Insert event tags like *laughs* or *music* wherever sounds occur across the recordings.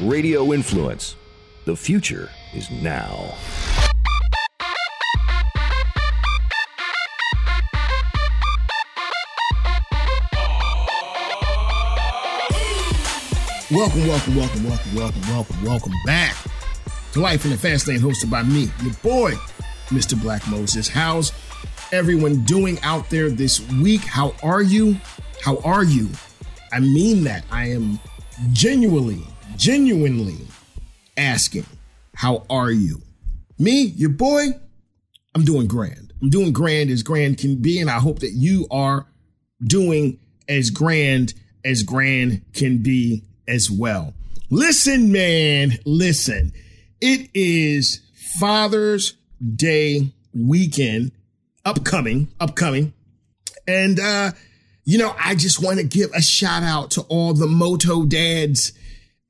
Radio Influence. The future is now. Welcome, welcome, welcome, welcome, welcome, welcome, welcome back to Life in the Fast Lane, hosted by me, your boy, Mr. Black Moses. How's everyone doing out there this week? How are you? How are you? I mean that. I am genuinely, genuinely asking, How are you? Me, your boy, I'm doing grand. I'm doing grand as grand can be, and I hope that you are doing as grand as grand can be as well. Listen, man, listen. It is Father's Day weekend, upcoming, upcoming. And uh, you know, I just want to give a shout out to all the moto dads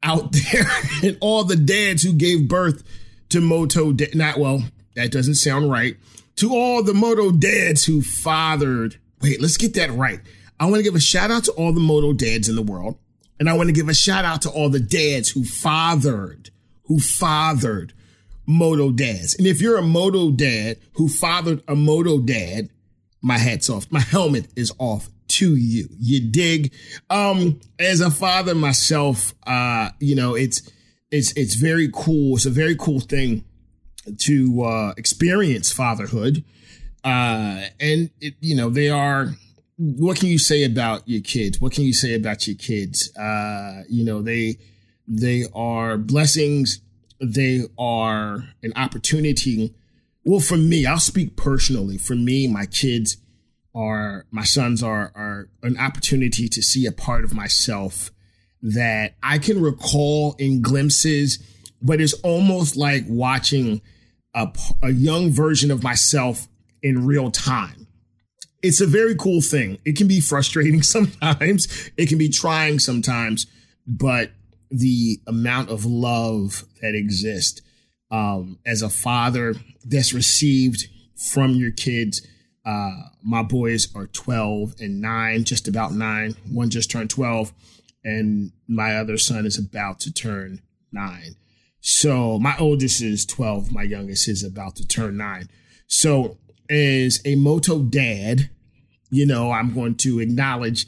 out *laughs* there and all the dads who gave birth to moto da- not well, that doesn't sound right. To all the moto dads who fathered. Wait, let's get that right. I want to give a shout out to all the moto dads in the world. And I want to give a shout out to all the dads who fathered, who fathered moto dads. And if you're a moto dad who fathered a moto dad, my hat's off. My helmet is off to you. You dig? Um, as a father myself, uh, you know, it's, it's, it's very cool. It's a very cool thing to, uh, experience fatherhood. Uh, and it, you know, they are, what can you say about your kids? What can you say about your kids? Uh, you know, they they are blessings. They are an opportunity. Well, for me, I'll speak personally. For me, my kids are my sons are are an opportunity to see a part of myself that I can recall in glimpses, but it's almost like watching a, a young version of myself in real time it's a very cool thing. It can be frustrating *laughs* sometimes, it can be trying sometimes, but the amount of love that exists um, as a father that's received from your kids. Uh, my boys are 12 and 9, just about 9. One just turned 12, and my other son is about to turn 9. So my oldest is 12, my youngest is about to turn 9. So as a moto dad, you know, I'm going to acknowledge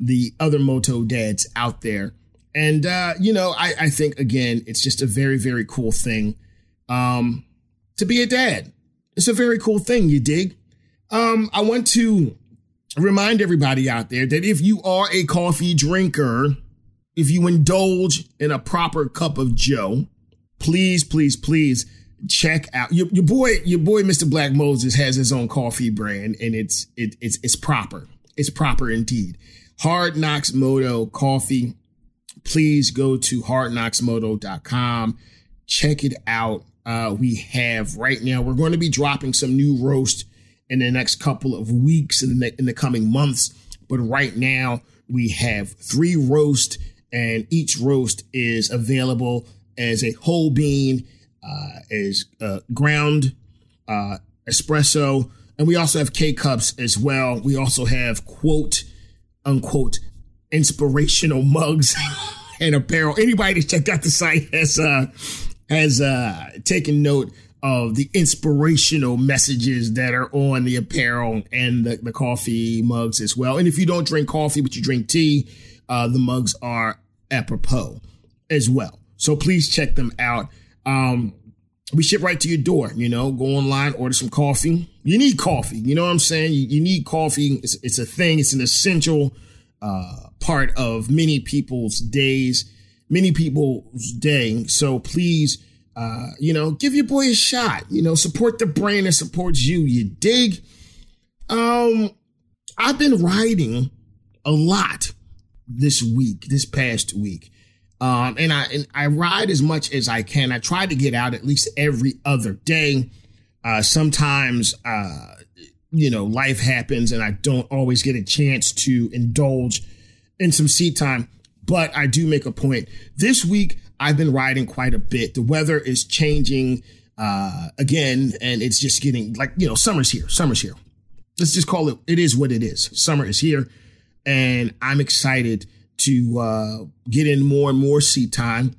the other moto dads out there. And, uh, you know, I, I think, again, it's just a very, very cool thing um, to be a dad. It's a very cool thing, you dig? Um, I want to remind everybody out there that if you are a coffee drinker, if you indulge in a proper cup of Joe, please, please, please check out your, your boy your boy mr black moses has his own coffee brand and it's it, it's it's proper. It's proper indeed. Hard knocks moto coffee. Please go to hardknocksmoto.com check it out. Uh, we have right now we're going to be dropping some new roast in the next couple of weeks in the, in the coming months but right now we have three roast and each roast is available as a whole bean uh, is uh, ground uh, espresso, and we also have K cups as well. We also have quote unquote inspirational mugs *laughs* and apparel. Anybody that checked out the site has uh, has uh, taken note of the inspirational messages that are on the apparel and the, the coffee mugs as well. And if you don't drink coffee but you drink tea, uh, the mugs are apropos as well. So please check them out. Um, we ship right to your door, you know, go online, order some coffee. You need coffee. You know what I'm saying? You, you need coffee. It's, it's, a thing. It's an essential, uh, part of many people's days, many people's day. So please, uh, you know, give your boy a shot, you know, support the brand that supports you. You dig? Um, I've been writing a lot this week, this past week. Um, and I and I ride as much as I can. I try to get out at least every other day. Uh, sometimes, uh, you know, life happens, and I don't always get a chance to indulge in some seat time. But I do make a point. This week, I've been riding quite a bit. The weather is changing uh, again, and it's just getting like you know, summer's here. Summer's here. Let's just call it. It is what it is. Summer is here, and I'm excited to uh, get in more and more seat time.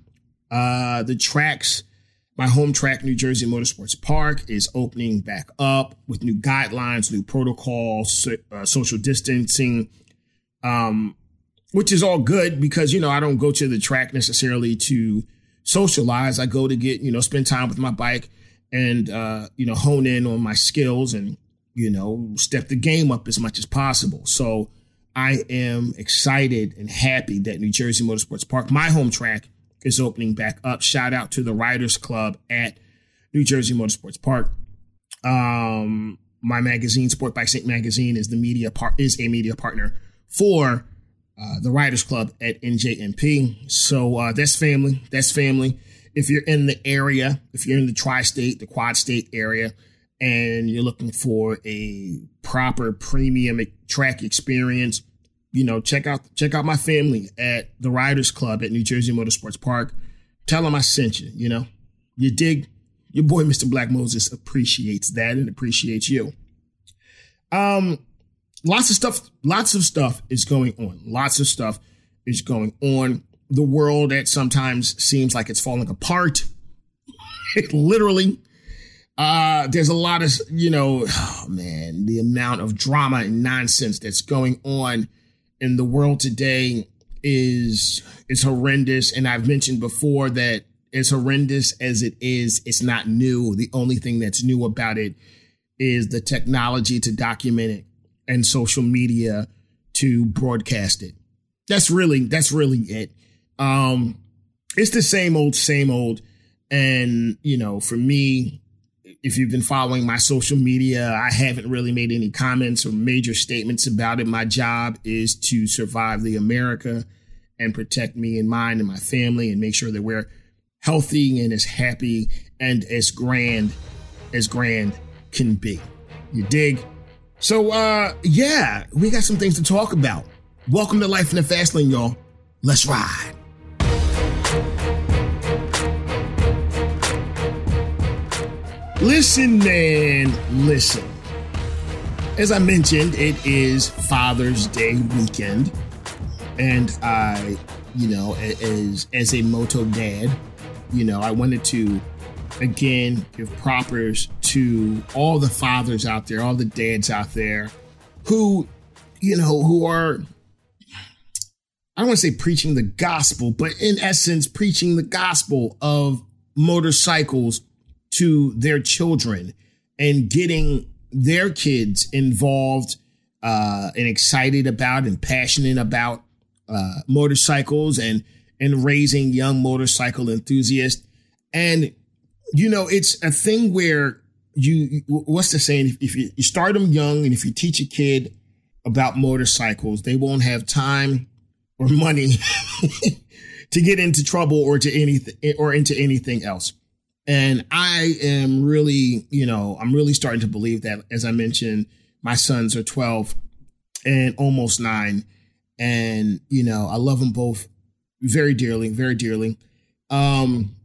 Uh, the tracks, my home track, New Jersey Motorsports Park, is opening back up with new guidelines, new protocols, so, uh, social distancing, um, which is all good because, you know, I don't go to the track necessarily to socialize. I go to get, you know, spend time with my bike and, uh, you know, hone in on my skills and, you know, step the game up as much as possible. So I am excited and happy that New Jersey Motorsports Park, my home track, is opening back up. Shout out to the Riders Club at New Jersey Motorsports Park. Um, my magazine, Sport Bike Sync Magazine, is the media part is a media partner for uh, the Riders Club at NJMP. So uh, that's family. That's family. If you're in the area, if you're in the tri-state, the quad state area, and you're looking for a proper premium track experience, you know, check out check out my family at the Riders Club at New Jersey Motorsports Park. Tell them I sent you. You know, you dig. Your boy, Mr. Black Moses, appreciates that and appreciates you. Um, lots of stuff. Lots of stuff is going on. Lots of stuff is going on. The world that sometimes seems like it's falling apart. *laughs* literally. Uh, there's a lot of, you know, oh man, the amount of drama and nonsense that's going on in the world today is is horrendous and I've mentioned before that as horrendous as it is it's not new the only thing that's new about it is the technology to document it and social media to broadcast it that's really that's really it um it's the same old same old and you know for me if you've been following my social media, I haven't really made any comments or major statements about it. My job is to survive the America and protect me and mine and my family and make sure that we're healthy and as happy and as grand as grand can be. You dig? So uh yeah, we got some things to talk about. Welcome to Life in the Fast Lane, y'all. Let's ride. Listen, man, listen. As I mentioned, it is Father's Day weekend, and I, you know, as as a moto dad, you know, I wanted to again give propers to all the fathers out there, all the dads out there, who, you know, who are I don't want to say preaching the gospel, but in essence, preaching the gospel of motorcycles to their children and getting their kids involved uh, and excited about and passionate about uh, motorcycles and and raising young motorcycle enthusiasts. And you know, it's a thing where you what's the saying? If you, you start them young and if you teach a kid about motorcycles, they won't have time or *laughs* money to get into trouble or to anything or into anything else. And I am really, you know, I'm really starting to believe that, as I mentioned, my sons are 12 and almost nine. And, you know, I love them both very dearly, very dearly. Um,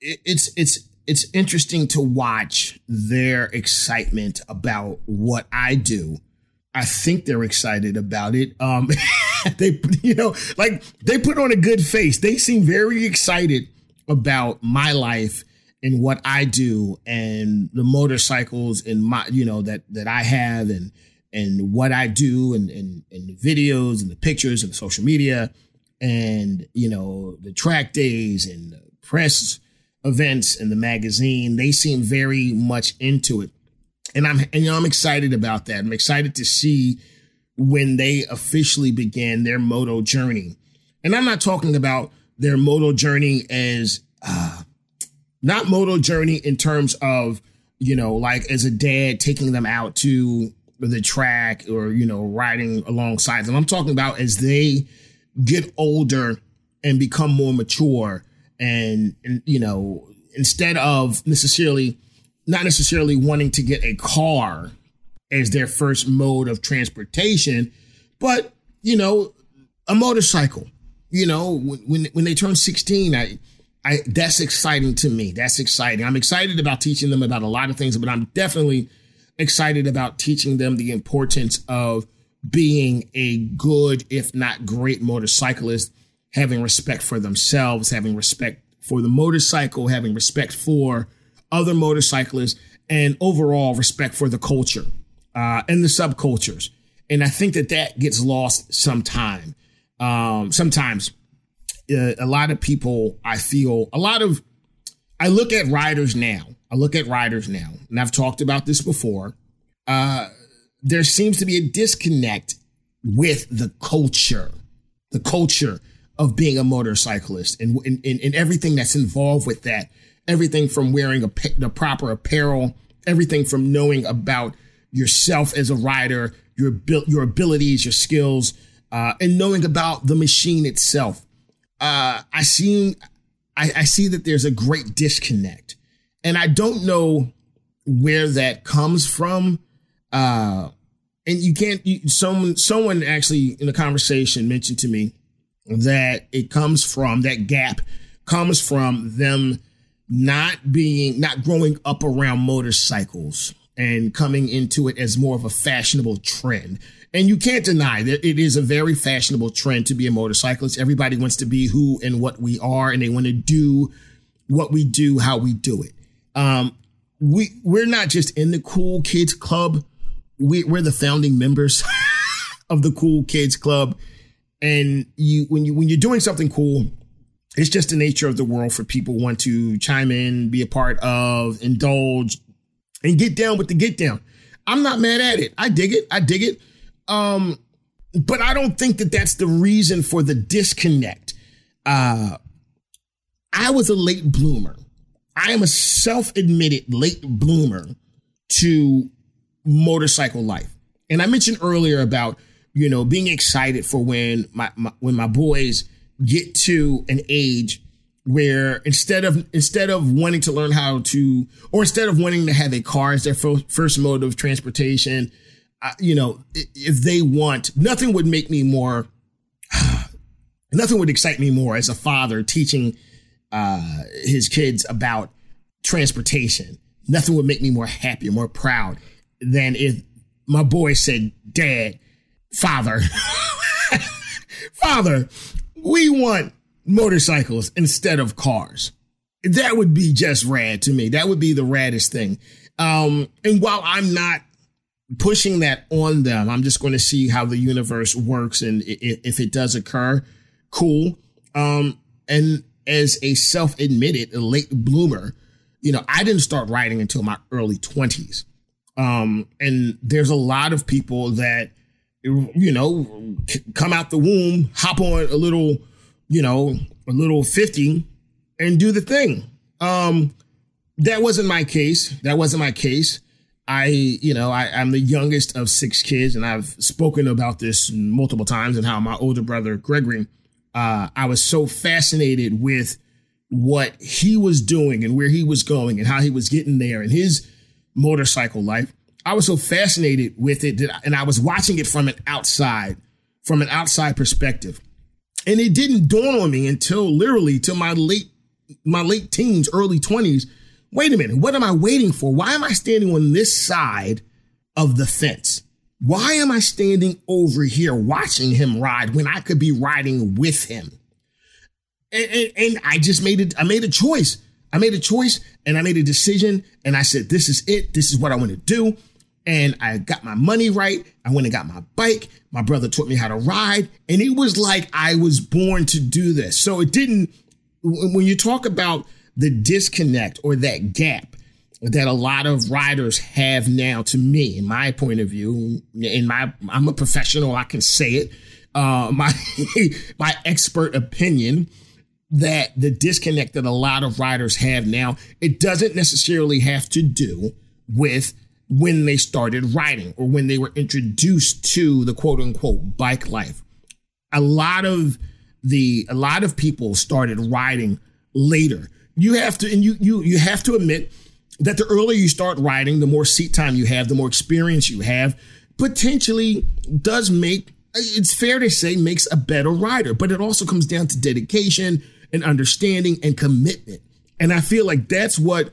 it, it's, it's, it's interesting to watch their excitement about what I do. I think they're excited about it. Um, *laughs* they, you know, like they put on a good face. They seem very excited about my life and what I do and the motorcycles and my, you know, that, that I have and, and what I do and, and, and the videos and the pictures and the social media and, you know, the track days and the press events and the magazine, they seem very much into it. And I'm, and, you know, I'm excited about that. I'm excited to see when they officially began their moto journey. And I'm not talking about their moto journey as, uh, not moto journey in terms of you know like as a dad taking them out to the track or you know riding alongside them i'm talking about as they get older and become more mature and, and you know instead of necessarily not necessarily wanting to get a car as their first mode of transportation but you know a motorcycle you know when when they turn 16 i I that's exciting to me. That's exciting. I'm excited about teaching them about a lot of things, but I'm definitely excited about teaching them the importance of being a good, if not great motorcyclist, having respect for themselves, having respect for the motorcycle, having respect for other motorcyclists, and overall respect for the culture uh, and the subcultures. And I think that that gets lost sometime. Um, sometimes uh, a lot of people, I feel, a lot of, I look at riders now. I look at riders now, and I've talked about this before. Uh, there seems to be a disconnect with the culture, the culture of being a motorcyclist and, and, and everything that's involved with that. Everything from wearing a, the proper apparel, everything from knowing about yourself as a rider, your your abilities, your skills, uh, and knowing about the machine itself. Uh, I see, I, I see that there's a great disconnect, and I don't know where that comes from. Uh, and you can't. You, someone, someone actually in a conversation mentioned to me that it comes from that gap comes from them not being, not growing up around motorcycles and coming into it as more of a fashionable trend. And you can't deny that it is a very fashionable trend to be a motorcyclist. Everybody wants to be who and what we are, and they want to do what we do, how we do it. Um, we we're not just in the cool kids club. We we're the founding members *laughs* of the cool kids club. And you when you when you're doing something cool, it's just the nature of the world for people want to chime in, be a part of, indulge, and get down with the get down. I'm not mad at it. I dig it. I dig it. Um, but I don't think that that's the reason for the disconnect. Uh, I was a late bloomer. I am a self-admitted late bloomer to motorcycle life. And I mentioned earlier about, you know, being excited for when my, my when my boys get to an age where instead of instead of wanting to learn how to or instead of wanting to have a car as their first mode of transportation you know if they want nothing would make me more *sighs* nothing would excite me more as a father teaching uh, his kids about transportation. Nothing would make me more happy or more proud than if my boy said dad father *laughs* father we want motorcycles instead of cars. That would be just rad to me. That would be the raddest thing. Um, and while I'm not pushing that on them, I'm just going to see how the universe works. And if it does occur, cool. Um, and as a self admitted late bloomer, you know, I didn't start writing until my early 20s. Um, and there's a lot of people that, you know, come out the womb, hop on a little you know, a little 50 and do the thing. Um, that wasn't my case. That wasn't my case. I, you know, I, I'm the youngest of six kids, and I've spoken about this multiple times and how my older brother, Gregory, uh, I was so fascinated with what he was doing and where he was going and how he was getting there and his motorcycle life. I was so fascinated with it that, and I was watching it from an outside, from an outside perspective. And it didn't dawn on me until literally to my late my late teens, early 20s. Wait a minute, what am I waiting for? Why am I standing on this side of the fence? Why am I standing over here watching him ride when I could be riding with him? And, and, and I just made it, I made a choice. I made a choice and I made a decision and I said, this is it. This is what I want to do and I got my money right. I went and got my bike. My brother taught me how to ride. And it was like I was born to do this. So it didn't, when you talk about the disconnect or that gap that a lot of riders have now, to me, in my point of view, in my, I'm a professional, I can say it, uh, my, *laughs* my expert opinion, that the disconnect that a lot of riders have now, it doesn't necessarily have to do with when they started riding or when they were introduced to the quote unquote bike life. A lot of the a lot of people started riding later. You have to and you you you have to admit that the earlier you start riding, the more seat time you have, the more experience you have, potentially does make it's fair to say makes a better rider, but it also comes down to dedication and understanding and commitment. And I feel like that's what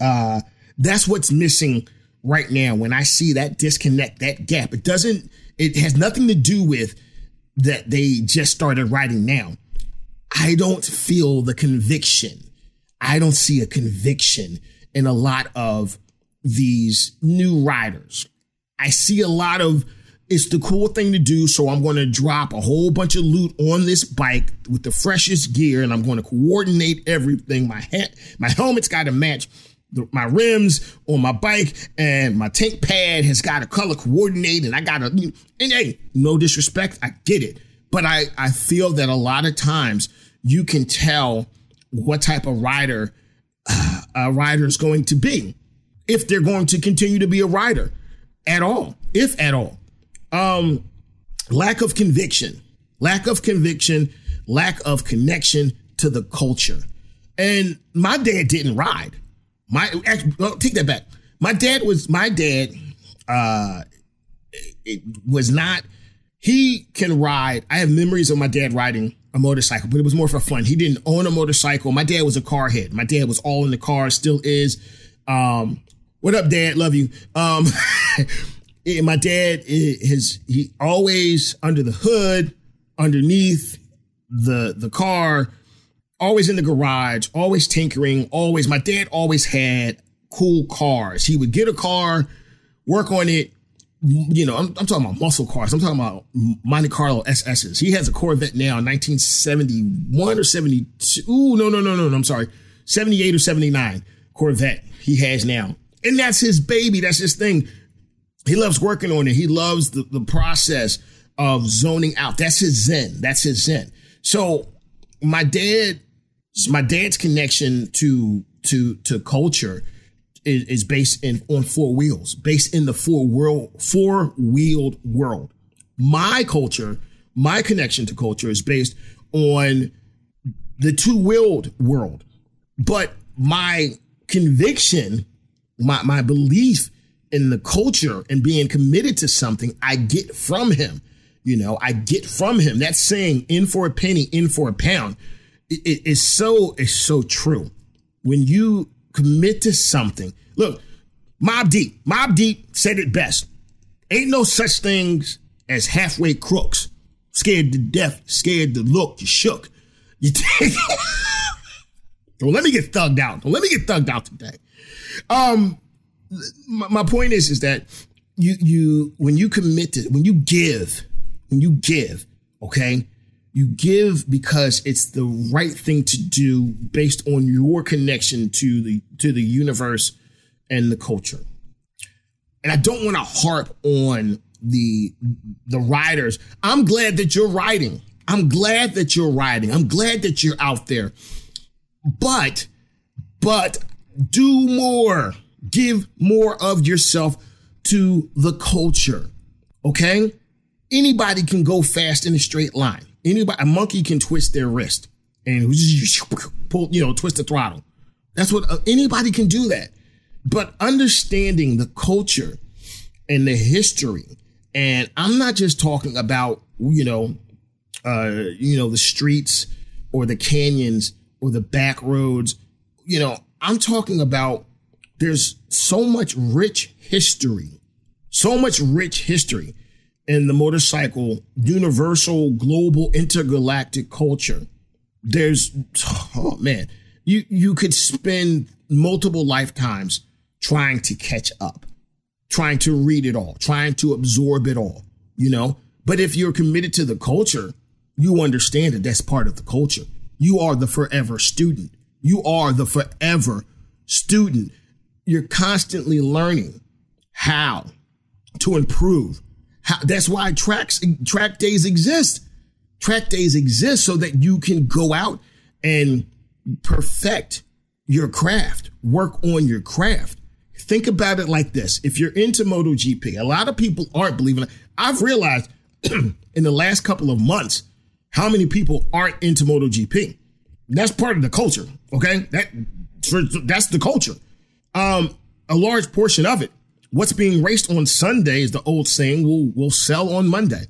uh that's what's missing right now when I see that disconnect, that gap. It doesn't, it has nothing to do with that they just started writing now. I don't feel the conviction. I don't see a conviction in a lot of these new riders. I see a lot of it's the cool thing to do. So I'm going to drop a whole bunch of loot on this bike with the freshest gear and I'm going to coordinate everything. My hat, my helmet's got to match my rims on my bike and my tank pad has got a color coordinate and I got to, and hey, no disrespect. I get it. But I, I feel that a lot of times you can tell what type of rider uh, a rider is going to be if they're going to continue to be a rider at all, if at all. Um, lack of conviction, lack of conviction, lack of connection to the culture. And my dad didn't ride. My actually, well, take that back. My dad was my dad. Uh, it was not. He can ride. I have memories of my dad riding a motorcycle, but it was more for fun. He didn't own a motorcycle. My dad was a car head. My dad was all in the car, still is. Um, what up, Dad? Love you. Um, *laughs* my dad is he always under the hood, underneath the the car, always in the garage, always tinkering, always. My dad always had cool cars. He would get a car, work on it. You know, I'm, I'm talking about muscle cars. I'm talking about Monte Carlo SSs. He has a Corvette now, 1971 or 72. No, no, no, no, no. I'm sorry, 78 or 79 Corvette he has now, and that's his baby. That's his thing he loves working on it. He loves the, the process of zoning out. That's his zen. That's his zen. So my dad, my dad's connection to to to culture is, is based in on four wheels, based in the four world four wheeled world. My culture, my connection to culture is based on the two wheeled world. But my conviction, my my belief in the culture and being committed to something I get from him. You know, I get from him. That saying, in for a penny, in for a pound, it, it is so, it's so true. When you commit to something, look, Mobb Deep, Mobb Deep said it best. Ain't no such things as halfway crooks. Scared to death, scared to look, you shook. You take *laughs* Don't let me get thugged out. Don't let me get thugged out today. Um, my, my point is, is that you, you, when you commit to, when you give, when you give, okay, you give because it's the right thing to do based on your connection to the, to the universe and the culture. And I don't want to harp on the, the riders. I'm glad that you're riding. I'm glad that you're riding. I'm glad that you're out there. But, but do more give more of yourself to the culture. Okay? Anybody can go fast in a straight line. Anybody, a monkey can twist their wrist and pull, you know, twist the throttle. That's what uh, anybody can do that. But understanding the culture and the history, and I'm not just talking about, you know, uh, you know, the streets or the canyons or the back roads. You know, I'm talking about there's so much rich history, so much rich history in the motorcycle, universal, global, intergalactic culture. There's, oh man, you, you could spend multiple lifetimes trying to catch up, trying to read it all, trying to absorb it all, you know? But if you're committed to the culture, you understand that that's part of the culture. You are the forever student. You are the forever student you're constantly learning how to improve. How, that's why tracks, track days exist. Track days exist so that you can go out and perfect your craft, work on your craft. Think about it like this. If you're into MotoGP, a lot of people aren't believing it. I've realized *clears throat* in the last couple of months how many people aren't into MotoGP. That's part of the culture. Okay. That that's the culture um, a large portion of it. What's being raced on Sunday is the old saying will will sell on Monday.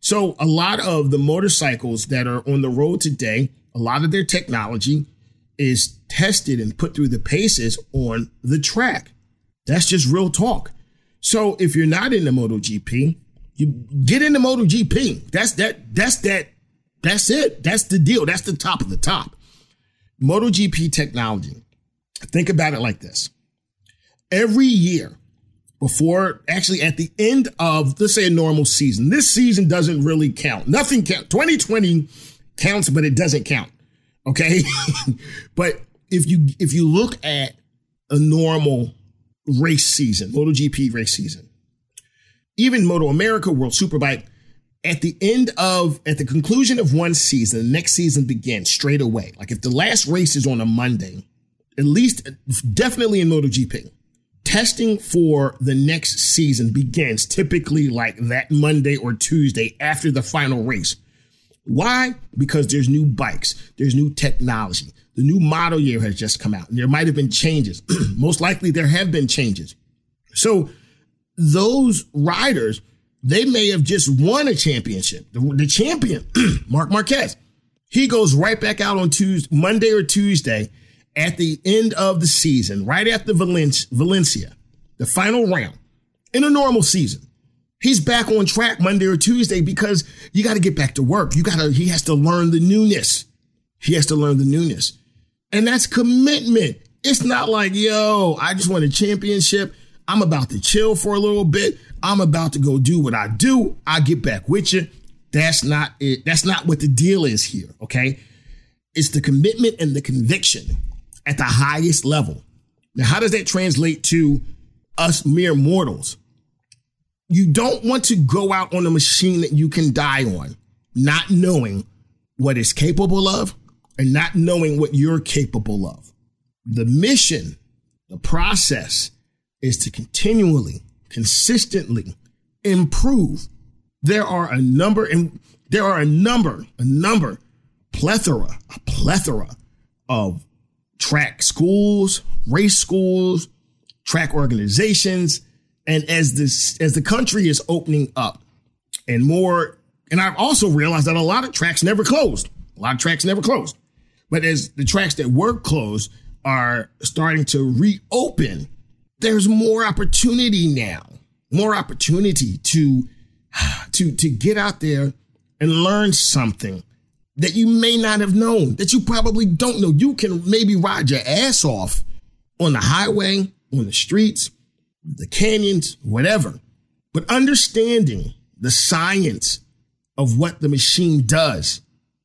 So a lot of the motorcycles that are on the road today, a lot of their technology is tested and put through the paces on the track. That's just real talk. So if you're not in the MotoGP, you get in into MotoGP. That's that that's that That's it. That's the deal. That's the top of the top. MotoGP technology. Think about it like this. Every year, before actually at the end of let's say a normal season. This season doesn't really count. Nothing counts. 2020 counts, but it doesn't count. Okay. *laughs* but if you if you look at a normal race season, MotoGP race season, even Moto America, World Superbike, at the end of at the conclusion of one season, the next season begins straight away. Like if the last race is on a Monday, at least definitely in MotoGP, testing for the next season begins typically like that Monday or Tuesday after the final race. Why? Because there's new bikes, there's new technology. The new model year has just come out, and there might have been changes. *clears throat* Most likely, there have been changes. So, those riders, they may have just won a championship. The, the champion, *clears throat* Marc Marquez, he goes right back out on Tuesday, Monday or Tuesday at the end of the season, right after Valencia, the final round in a normal season. He's back on track Monday or Tuesday because you got to get back to work. You got to, he has to learn the newness. He has to learn the newness. And that's commitment. It's not like, yo, I just won a championship. I'm about to chill for a little bit. I'm about to go do what I do. I get back with you. That's not it. That's not what the deal is here. Okay. It's the commitment and the conviction at the highest level. Now, how does that translate to us mere mortals? You don't want to go out on a machine that you can die on, not knowing what it's capable of and not knowing what you're capable of. The mission, the process is to continually, consistently improve. There are a number and there are a number, a number, plethora, a plethora of track schools, race schools, track organizations. And as this, as the country is opening up and more, and I've also realized that a lot of tracks never closed. A lot of tracks never closed. But as the tracks that were closed are starting to reopen, there's more opportunity now, more opportunity to, to, to get out there and learn something that you may not have known, that you probably don't know. You can maybe ride your ass off on the highway, on the streets, the canyons, whatever. But understanding the science of what the machine does,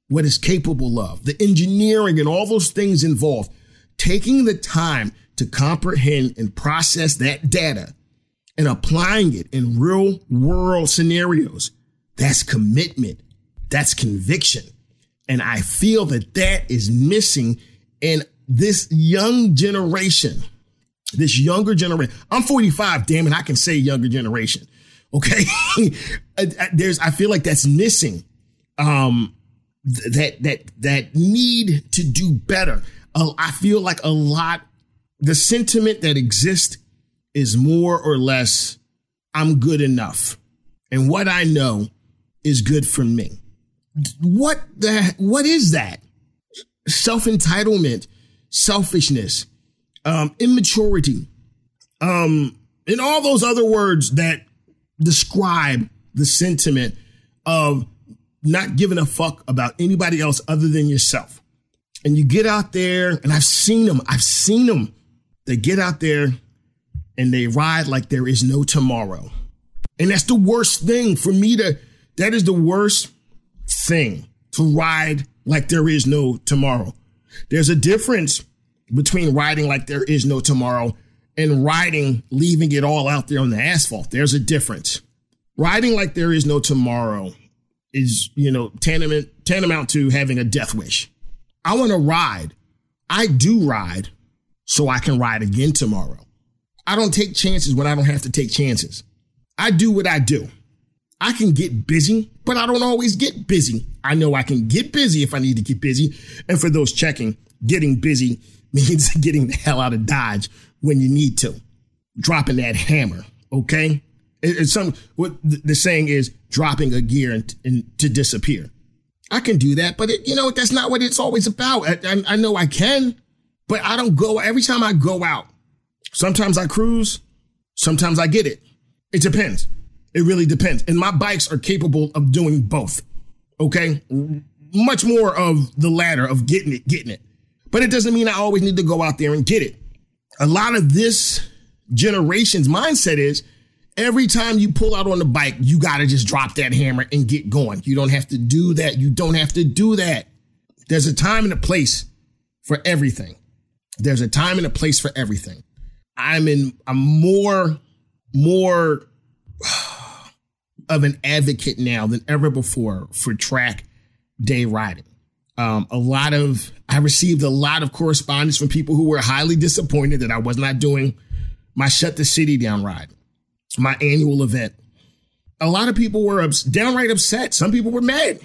what it's capable of, the engineering and all those things involved, taking the time to comprehend and process that data and applying it in real world scenarios, that's commitment. That's conviction. And I feel that that is missing in this young generation, this younger generation. I'm 45, damn it, I can say younger generation. Okay. *laughs* There's, I feel like that's missing. Um, that, that, that need to do better. Uh, I feel like a lot, the sentiment that exists is more or less, I'm good enough. And what I know is good for me what the what is that? Self entitlement, selfishness, um, immaturity, um, and all those other words that describe the sentiment of not giving a fuck about anybody else other than yourself. And you get out there, and I've seen them. I've seen them. They get out there and they ride like there is no tomorrow. And that's the worst thing for me to, that is the worst thing to ride like there is no tomorrow. There's a difference between riding like there is no tomorrow and riding, leaving it all out there on the asphalt. There's a difference. Riding like there is no tomorrow is, you know, tantamount, tantamount to having a death wish. I want to ride. I do ride so I can ride again tomorrow. I don't take chances when I don't have to take chances. I do what I do. I can get busy, but I don't always get busy. I know I can get busy if I need to get busy. And for those checking, getting busy *laughs* means *laughs* getting the hell out of Dodge when you need to, dropping that hammer. Okay. It's some, what the saying is dropping a gear and, and to disappear. I can do that, but it, you know, that's not what it's always about. I, I, I know I can, but I don't go every time I go out. Sometimes I cruise. Sometimes I get it. It depends. It really depends. And my bikes are capable of doing both. Okay. much more of the latter of getting it, getting it. But it doesn't mean I always need to go out there and get it. A lot of this generation's mindset is every time you pull out on the bike, you got to just drop that hammer and get going. You don't have to do that. You don't have to do that. There's a time and a place for everything. There's a time and a place for everything. I'm in, I'm more, more of an advocate now than ever before for track day riding. Um, a lot of, I received a lot of correspondence from people who were highly disappointed that I was not doing my Shut the City Down ride, my annual event. A lot of people were ups, downright upset. Some people were mad.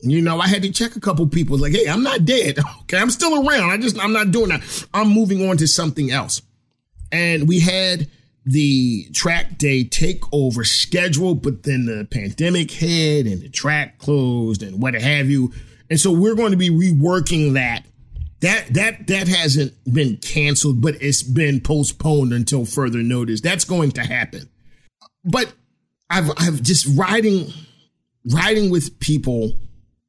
You know, I had to check a couple people like, hey, I'm not dead. *laughs* Okay, I'm still around. I just, I'm not doing that. I'm moving on to something else. And we had the track day takeover schedule, but then the pandemic hit and the track closed and what have you. And so we're going to be reworking that. That that that hasn't been canceled, but it's been postponed until further notice. That's going to happen. But I've I've just riding riding with people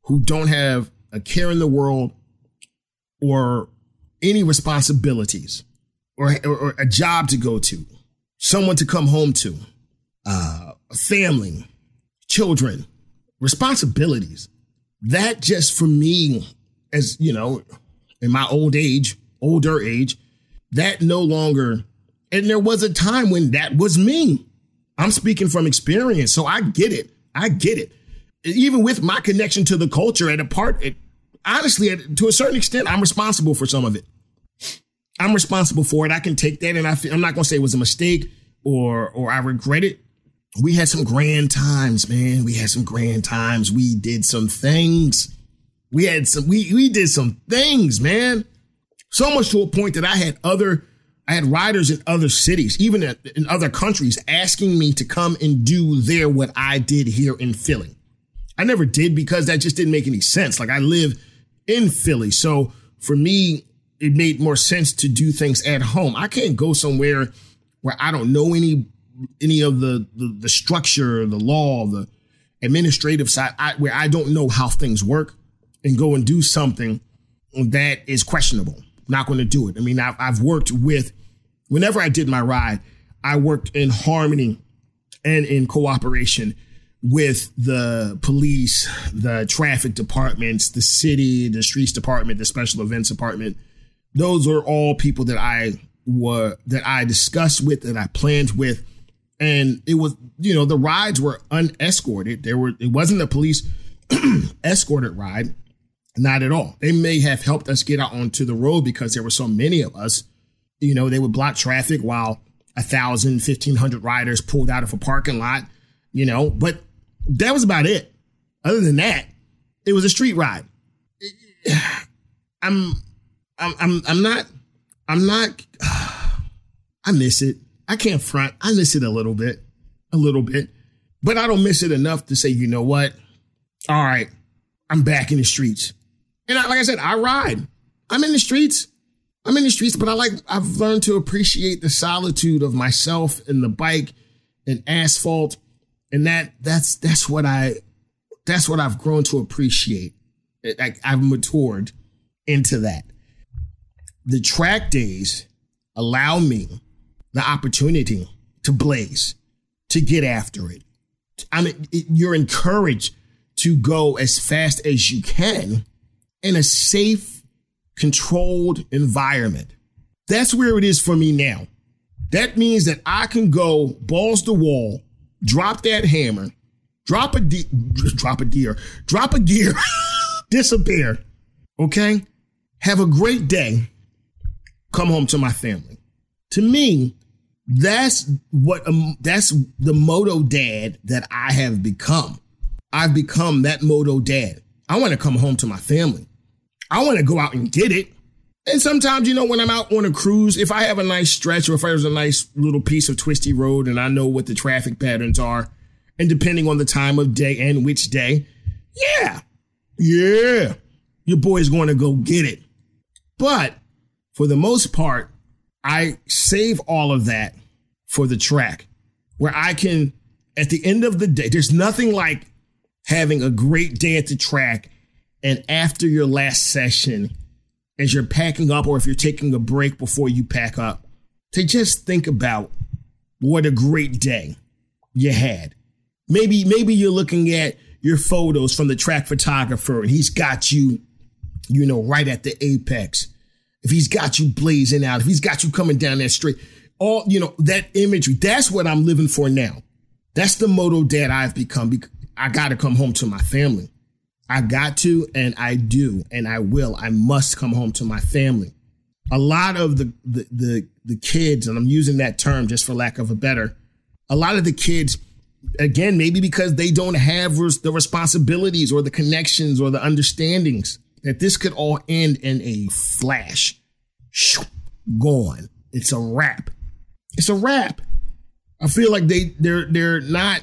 who don't have a care in the world or any responsibilities or, or, or a job to go to, someone to come home to, uh, a family, children, responsibilities that just for me, as you know, in my old age, older age, that no longer, and there was a time when that was me. I'm speaking from experience, so I get it. I get it. Even with my connection to the culture at a part, it, honestly, to a certain extent, I'm responsible for some of it. I'm responsible for it. I can take that, and I feel, I'm not going to say it was a mistake or or I regret it we had some grand times, man. We had some grand times. We did some things. We had some, we, we did some things, man. So much to a point that I had other, I had riders in other cities, even in other countries, asking me to come and do there what I did here in Philly. I never did because that just didn't make any sense. Like I live in Philly. So for me, it made more sense to do things at home. I can't go somewhere where I don't know any any of the, the, the structure, the law, the administrative side, I, where I don't know how things work, and go and do something that is questionable. Not going to do it. I mean, I've, I've worked with. Whenever I did my ride, I worked in harmony and in cooperation with the police, the traffic departments, the city, the streets department, the special events department. Those are all people that I were that I discussed with, and I planned with, and it was you know the rides were unescorted. There were it wasn't a police *clears throat* escorted ride. Not at all. They may have helped us get out onto the road because there were so many of us. You know they would block traffic while a thousand fifteen hundred riders pulled out of a parking lot you know but that was about it. Other than that it was a street ride. *sighs* I'm i'm i'm, I'm not i'm not *sighs* i miss it I can't front. I miss it a little bit, a little bit, but I don't miss it enough to say, you know what? All right, I'm back in the streets. And I, like I said, I ride. I'm in the streets. I'm in the streets, but I like, I've learned to appreciate the solitude of myself and the bike and asphalt. And that, that's, that's what I, that's what I've grown to appreciate. I, I've matured into that. The track days allow me the opportunity to blaze, to get after it. I mean, you're encouraged to go as fast as you can in a safe, controlled environment. That's where it is for me now. That means that I can go balls to wall, drop that hammer, drop a de- drop a gear, drop a gear, *laughs* disappear. Okay, have a great day. Come home to my family. To me, that's what um, that's the moto dad that I have become. I've become that moto dad. I want to come home to my family. I want to go out and get it. And sometimes, you know, when I'm out on a cruise, if I have a nice stretch or if there's a nice little piece of twisty road and I know what the traffic patterns are, and depending on the time of day and which day, yeah, yeah, your boy's going to go get it. But for the most part, I save all of that for the track where I can, at the end of the day, there's nothing like having a great day at the track and after your last session, as you're packing up or if you're taking a break before you pack up, to just think about what a great day you had. Maybe maybe you're looking at your photos from the track photographer and he's got you, you know, right at the apex. If he's got you blazing out, if he's got you coming down that straight, all you know, that imagery, that's what I'm living for now. That's the moto dad I've become. I got to come home to my family. I got to, and I do, and I will. I must come home to my family. A lot of the, the, the, the kids, and I'm using that term just for lack of a better, a lot of the kids, again, maybe because they don't have res- the responsibilities or the connections or the understandings that this could all end in a flash. Shoo, gone. It's a wrap. It's a wrap. I feel like they they're they're not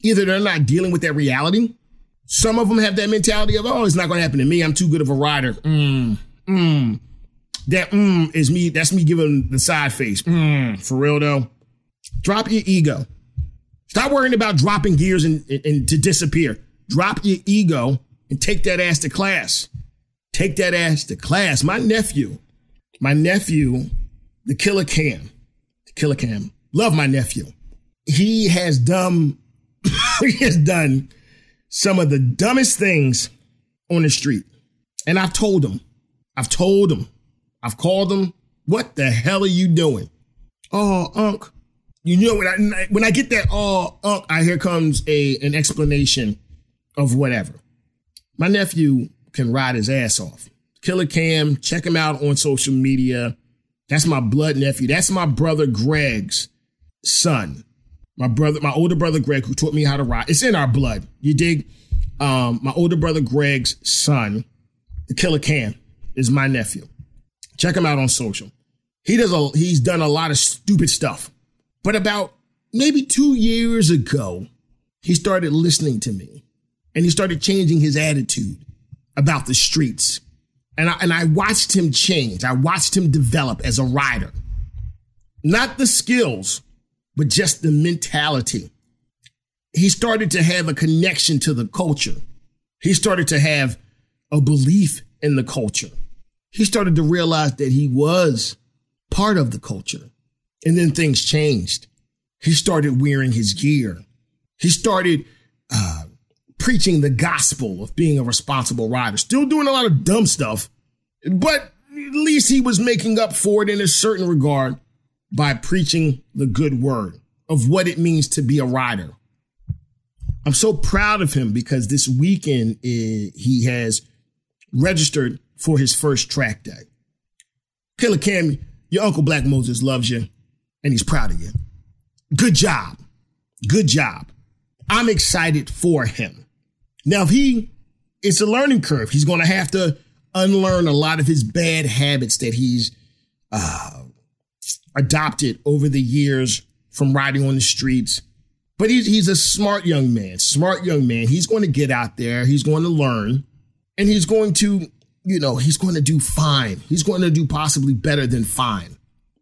either they're not dealing with that reality some of them have that mentality of, oh, it's not going to happen to me. I'm too good of a rider. Mm, mm. That mm is me. That's me giving the side face. Mm, for real though. Drop your ego. Stop worrying about dropping gears and, and, and to disappear. Drop your ego and take that ass to class. Take that ass to class. My nephew, my nephew, the Killer Cam, the Killer Cam, love my nephew. He has done, *laughs* he has done some of the dumbest things on the street. And I've told him, I've told him, I've called him, what the hell are you doing? Oh, Unc. You know, when I, when I get that, oh, Unc, I here comes a, an explanation of whatever. My nephew can ride his ass off. Killer Cam, check him out on social media. That's my blood nephew. That's my brother Greg's son my brother, my older brother Greg, who taught me how to ride. It's in our blood. You dig? Um, my older brother Greg's son, the Killer Cam, is my nephew. Check him out on social. He does a he's done a lot of stupid stuff. But about maybe two years ago, he started listening to me and he started changing his attitude about the streets. And I, and I watched him change. I watched him develop as a rider. Not the skills, but just the mentality. He started to have a connection to the culture. He started to have a belief in the culture. He started to realize that he was part of the culture. And then things changed. He started wearing his gear. He started uh, preaching the gospel of being a responsible rider, still doing a lot of dumb stuff, but at least he was making up for it in a certain regard by preaching the good word of what it means to be a rider. I'm so proud of him because this weekend eh, he has registered for his first track day. Killer Cam, your Uncle Black Moses loves you and he's proud of you. Good job. Good job. I'm excited for him. Now, if he, it's a learning curve. He's going to have to unlearn a lot of his bad habits that he's uh, adopted over the years from riding on the streets. But he's, he's a smart young man, smart young man. He's going to get out there, he's going to learn, and he's going to, you know, he's going to do fine. He's going to do possibly better than fine.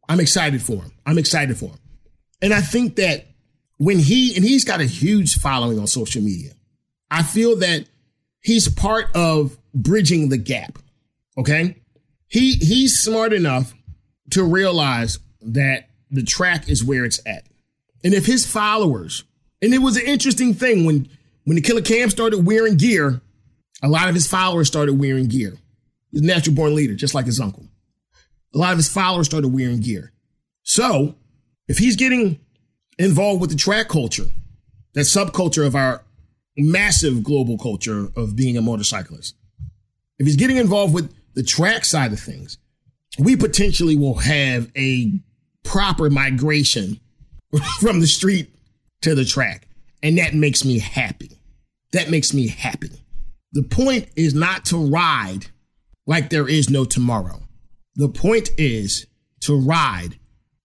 I'm excited for him. I'm excited for him. And I think that when he, and he's got a huge following on social media, I feel that he's part of bridging the gap. Okay. He, he's smart enough to realize that the track is where it's at. And if his followers, and it was an interesting thing when when the Killer Cam started wearing gear, a lot of his followers started wearing gear. He's a natural born leader, just like his uncle. A lot of his followers started wearing gear. So if he's getting involved with the track culture, that subculture of our massive global culture of being a motorcyclist, if he's getting involved with the track side of things, we potentially will have a proper migration *laughs* from the street to the track. And that makes me happy. That makes me happy. The point is not to ride like there is no tomorrow. The point is to ride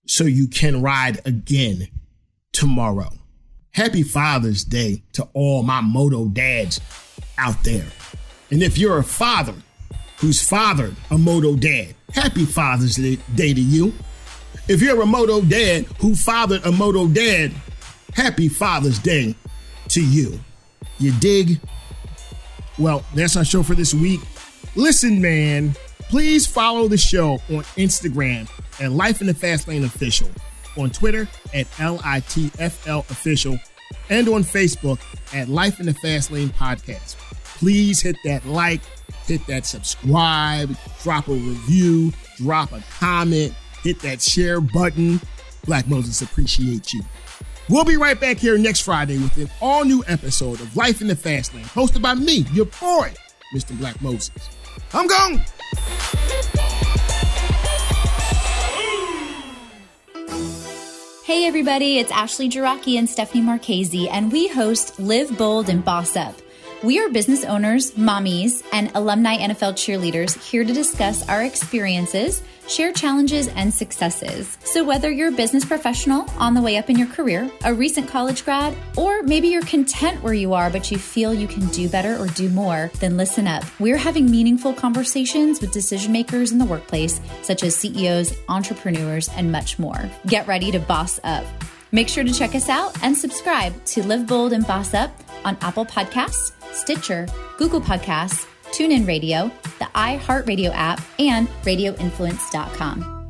so you can ride again tomorrow. Happy Father's Day to all my moto dads out there. And if you're a father who's fathered a moto dad, happy Father's Day to you. If you're a moto dad who fathered a moto dad, happy Father's Day to you. You dig? Well, that's our show for this week. Listen, man, please follow the show on Instagram at Life in the Fast Lane Official, on Twitter at LITFL Official, and on Facebook at Life in the Fast Lane Podcast. Please hit that like, hit that subscribe, drop a review, drop a comment, hit that share button. Black Moses appreciate you. We'll be right back here next Friday with an all new episode of Life in the Fast Lane, hosted by me, your boy, Mr. Black Moses. I'm gone. Everybody, it's Ashley Jiraki and Stephanie Marchese, and we host Live Bold and Boss Up. We are business owners, mommies, and alumni NFL cheerleaders here to discuss our experiences, share challenges and successes. So, whether you're a business professional on the way up in your career, a recent college grad, or maybe you're content where you are but you feel you can do better or do more, then listen up. We're having meaningful conversations with decision makers in the workplace, such as CEOs, entrepreneurs, and much more. Get ready to boss up. Make sure to check us out and subscribe to Live Bold and Boss Up on Apple Podcasts Stitcher, Google Podcasts, TuneIn Radio, the iHeartRadio app, and RadioInfluence.com.